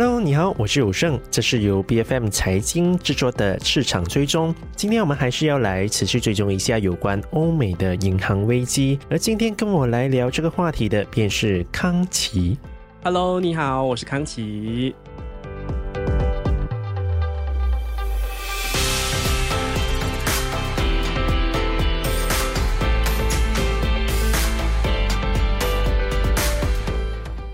Hello，你好，我是有胜，这是由 B F M 财经制作的市场追踪。今天我们还是要来持续追踪一下有关欧美的银行危机，而今天跟我来聊这个话题的便是康琪。Hello，你好，我是康琪。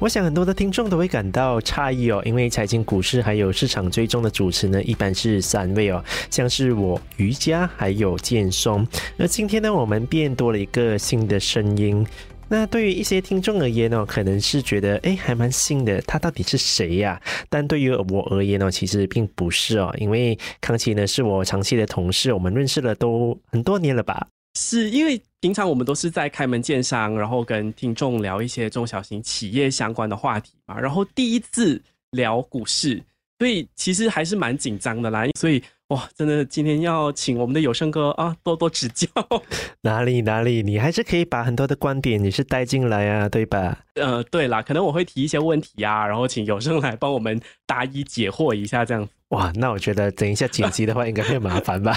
我想很多的听众都会感到诧异哦，因为财经股市还有市场追踪的主持呢，一般是三位哦，像是我瑜伽还有健松，而今天呢，我们变多了一个新的声音。那对于一些听众而言呢，可能是觉得哎，还蛮新的，他到底是谁呀？但对于我而言呢，其实并不是哦，因为康琪呢是我长期的同事，我们认识了都很多年了吧。是因为平常我们都是在开门见山，然后跟听众聊一些中小型企业相关的话题嘛。然后第一次聊股市，所以其实还是蛮紧张的啦。所以哇，真的今天要请我们的有声哥啊多多指教。哪里哪里，你还是可以把很多的观点也是带进来啊，对吧？呃，对啦，可能我会提一些问题啊，然后请有声来帮我们答疑解惑一下这样。哇，那我觉得等一下剪辑的话应该会麻烦吧。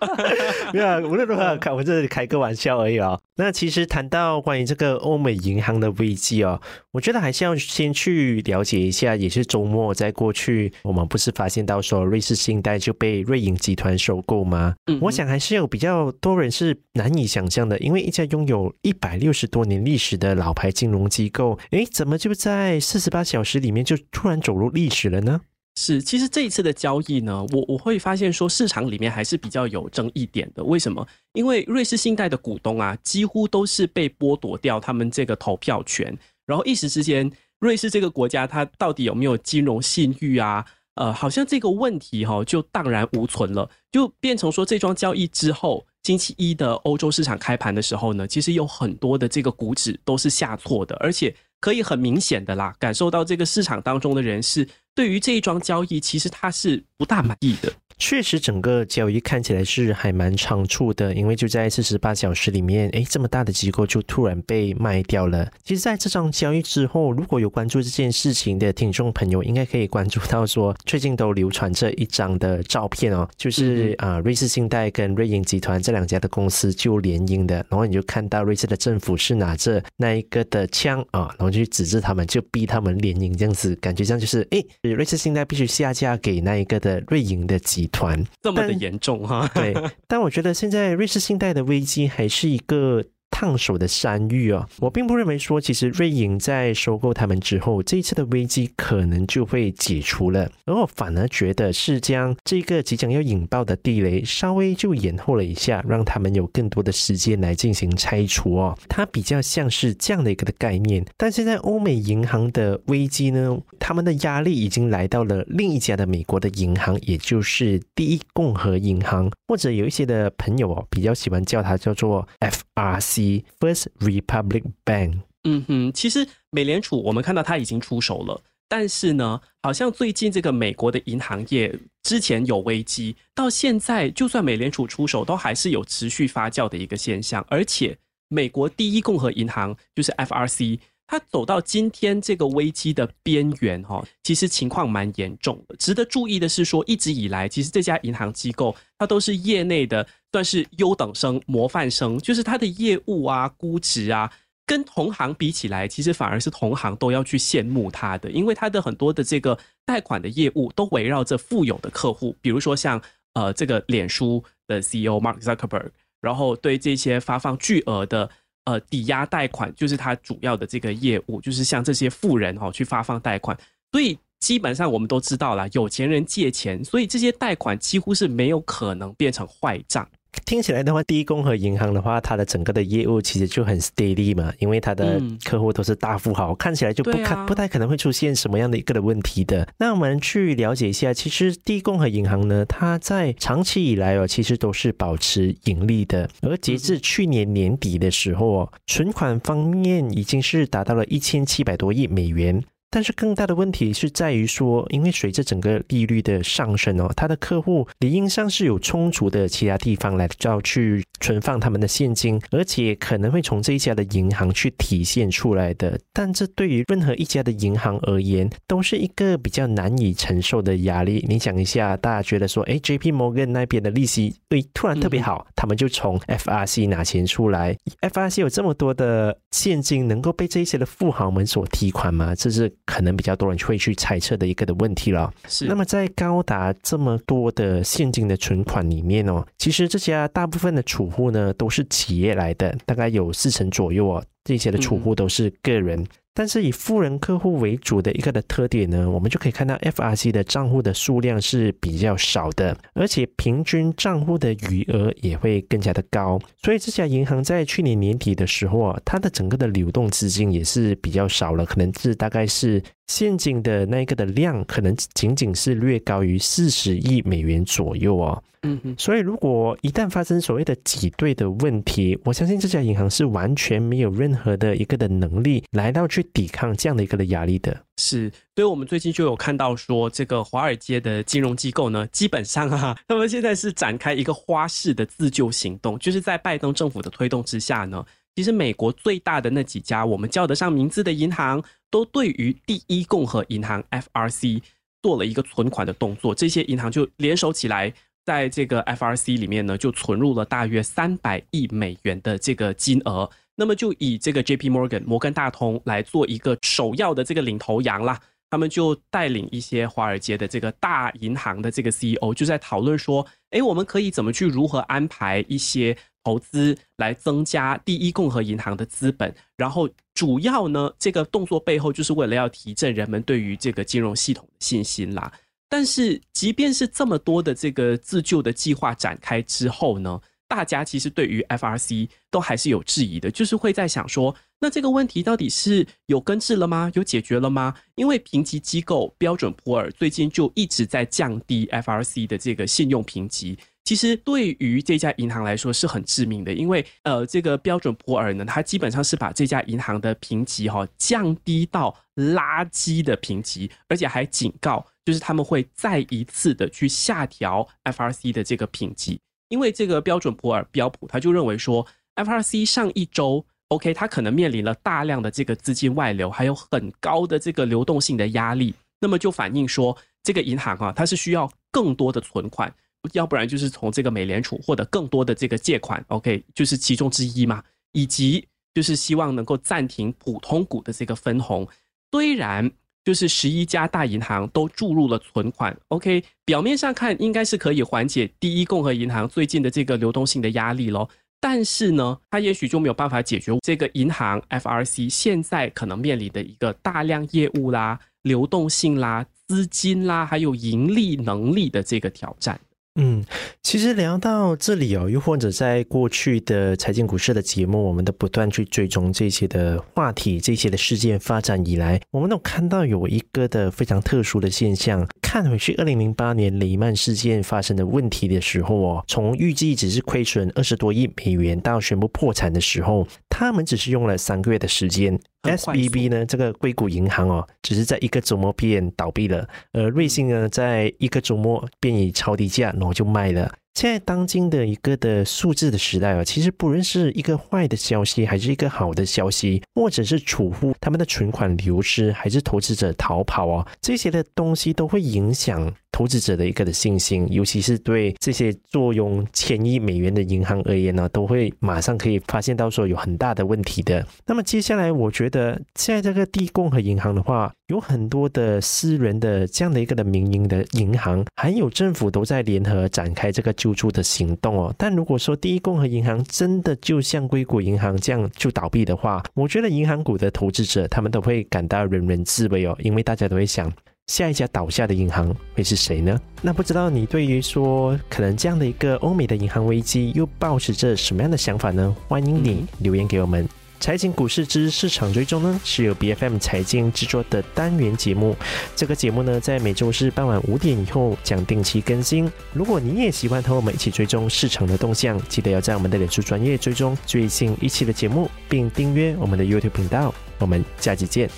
没有，无论如何，开我这里开个玩笑而已哦。那其实谈到关于这个欧美银行的危机哦，我觉得还是要先去了解一下。也是周末在过去，我们不是发现到说瑞士信贷就被瑞银集团收购吗？嗯，我想还是有比较多人是难以想象的，因为一家拥有一百六十多年历史的老牌金融机构，诶，怎么就在四十八小时里面就突然走入历史了呢？是，其实这一次的交易呢，我我会发现说市场里面还是比较有争议点的。为什么？因为瑞士信贷的股东啊，几乎都是被剥夺掉他们这个投票权，然后一时之间，瑞士这个国家它到底有没有金融信誉啊？呃，好像这个问题哈就荡然无存了，就变成说这桩交易之后，星期一的欧洲市场开盘的时候呢，其实有很多的这个股指都是下挫的，而且可以很明显的啦，感受到这个市场当中的人是。对于这一桩交易，其实他是不大满意的。确实，整个交易看起来是还蛮仓促的，因为就在四十八小时里面，哎，这么大的机构就突然被卖掉了。其实，在这场交易之后，如果有关注这件事情的听众朋友，应该可以关注到说，最近都流传这一张的照片哦，就是啊，瑞士信贷跟瑞银集团这两家的公司就联姻的，然后你就看到瑞士的政府是拿着那一个的枪啊，然后就指着他们，就逼他们联姻这样子，感觉这样就是，哎，瑞士信贷必须下架给那一个的瑞银的集。团这么的严重哈？对，但我觉得现在瑞士信贷的危机还是一个。烫手的山芋哦，我并不认为说，其实瑞银在收购他们之后，这一次的危机可能就会解除了，而我反而觉得是将这个即将要引爆的地雷稍微就延后了一下，让他们有更多的时间来进行拆除哦。它比较像是这样的一个的概念。但现在欧美银行的危机呢，他们的压力已经来到了另一家的美国的银行，也就是第一共和银行，或者有一些的朋友哦，比较喜欢叫它叫做 F R C。First Republic Bank，嗯哼，其实美联储我们看到它已经出手了，但是呢，好像最近这个美国的银行业之前有危机，到现在就算美联储出手，都还是有持续发酵的一个现象。而且，美国第一共和银行就是 FRC，它走到今天这个危机的边缘，哈，其实情况蛮严重的。值得注意的是，说一直以来，其实这家银行机构它都是业内的。算是优等生、模范生，就是它的业务啊、估值啊，跟同行比起来，其实反而是同行都要去羡慕他的，因为他的很多的这个贷款的业务都围绕着富有的客户，比如说像呃这个脸书的 CEO Mark Zuckerberg，然后对这些发放巨额的呃抵押贷款，就是他主要的这个业务，就是向这些富人哈去发放贷款，所以基本上我们都知道了，有钱人借钱，所以这些贷款几乎是没有可能变成坏账。听起来的话，第一共和银行的话，它的整个的业务其实就很 steady 嘛，因为它的客户都是大富豪，看起来就不看不太可能会出现什么样的一个的问题的。那我们去了解一下，其实第一共和银行呢，它在长期以来哦，其实都是保持盈利的，而截至去年年底的时候哦，存款方面已经是达到了一千七百多亿美元。但是更大的问题是在于说，因为随着整个利率的上升哦，他的客户理应上是有充足的其他地方来要去存放他们的现金，而且可能会从这一家的银行去体现出来的。但这对于任何一家的银行而言，都是一个比较难以承受的压力。你想一下，大家觉得说，哎，J P Morgan 那边的利息对突然特别好，他们就从 F R C 拿钱出来，F R C 有这么多的现金，能够被这些的富豪们所提款吗？这是可能比较多人会去猜测的一个的问题了。是。那么在高达这么多的现金的存款里面哦，其实这家大部分的储户呢都是企业来的，大概有四成左右哦，这些的储户都是个人。但是以富人客户为主的一个的特点呢，我们就可以看到 FRC 的账户的数量是比较少的，而且平均账户的余额也会更加的高。所以这家银行在去年年底的时候啊，它的整个的流动资金也是比较少了，可能是大概是。现金的那一个的量可能仅仅是略高于四十亿美元左右哦。嗯嗯，所以如果一旦发生所谓的挤兑的问题，我相信这家银行是完全没有任何的一个的能力来到去抵抗这样的一个的压力的。是，所以我们最近就有看到说，这个华尔街的金融机构呢，基本上啊，他们现在是展开一个花式的自救行动，就是在拜登政府的推动之下呢。其实美国最大的那几家我们叫得上名字的银行，都对于第一共和银行 （FRC） 做了一个存款的动作。这些银行就联手起来，在这个 FRC 里面呢，就存入了大约三百亿美元的这个金额。那么就以这个 J.P. Morgan 摩根大通来做一个首要的这个领头羊啦。他们就带领一些华尔街的这个大银行的这个 CEO，就在讨论说：，哎，我们可以怎么去如何安排一些。投资来增加第一共和银行的资本，然后主要呢，这个动作背后就是为了要提振人们对于这个金融系统的信心啦。但是，即便是这么多的这个自救的计划展开之后呢，大家其实对于 FRC 都还是有质疑的，就是会在想说，那这个问题到底是有根治了吗？有解决了吗？因为评级机构标准普尔最近就一直在降低 FRC 的这个信用评级。其实对于这家银行来说是很致命的，因为呃，这个标准普尔呢，它基本上是把这家银行的评级哈降低到垃圾的评级，而且还警告，就是他们会再一次的去下调 FRC 的这个评级，因为这个标准普尔标普他就认为说，FRC 上一周 OK，它可能面临了大量的这个资金外流，还有很高的这个流动性的压力，那么就反映说这个银行啊，它是需要更多的存款。要不然就是从这个美联储获得更多的这个借款，OK，就是其中之一嘛。以及就是希望能够暂停普通股的这个分红。虽然就是十一家大银行都注入了存款，OK，表面上看应该是可以缓解第一共和银行最近的这个流动性的压力咯。但是呢，它也许就没有办法解决这个银行 FRC 现在可能面临的一个大量业务啦、流动性啦、资金啦，还有盈利能力的这个挑战。嗯，其实聊到这里哦，又或者在过去的财经股市的节目，我们都不断去追踪这些的话题、这些的事件发展以来，我们都看到有一个的非常特殊的现象。看回去，二零零八年雷曼事件发生的问题的时候哦，从预计只是亏损二十多亿美元到宣布破产的时候，他们只是用了三个月的时间。S B B 呢，这个硅谷银行哦，只是在一个周末便倒闭了。而瑞信呢，在一个周末便以超低价然后就卖了。现在当今的一个的数字的时代啊，其实不论是一个坏的消息，还是一个好的消息，或者是储户他们的存款流失，还是投资者逃跑啊，这些的东西都会影响。投资者的一个的信心，尤其是对这些坐拥千亿美元的银行而言呢，都会马上可以发现到说有很大的问题的。那么接下来，我觉得在这个地共和银行的话，有很多的私人的这样的一个的民营的银行，还有政府都在联合展开这个救助的行动哦。但如果说第一共和银行真的就像硅谷银行这样就倒闭的话，我觉得银行股的投资者他们都会感到人人自危哦，因为大家都会想。下一家倒下的银行会是谁呢？那不知道你对于说可能这样的一个欧美的银行危机又保持着什么样的想法呢？欢迎你留言给我们。财经股市之市场追踪呢，是由 B F M 财经制作的单元节目。这个节目呢，在每周四傍晚五点以后将定期更新。如果你也喜欢和我们一起追踪市场的动向，记得要在我们的脸书专业追踪最新一期的节目，并订阅我们的 YouTube 频道。我们下期见。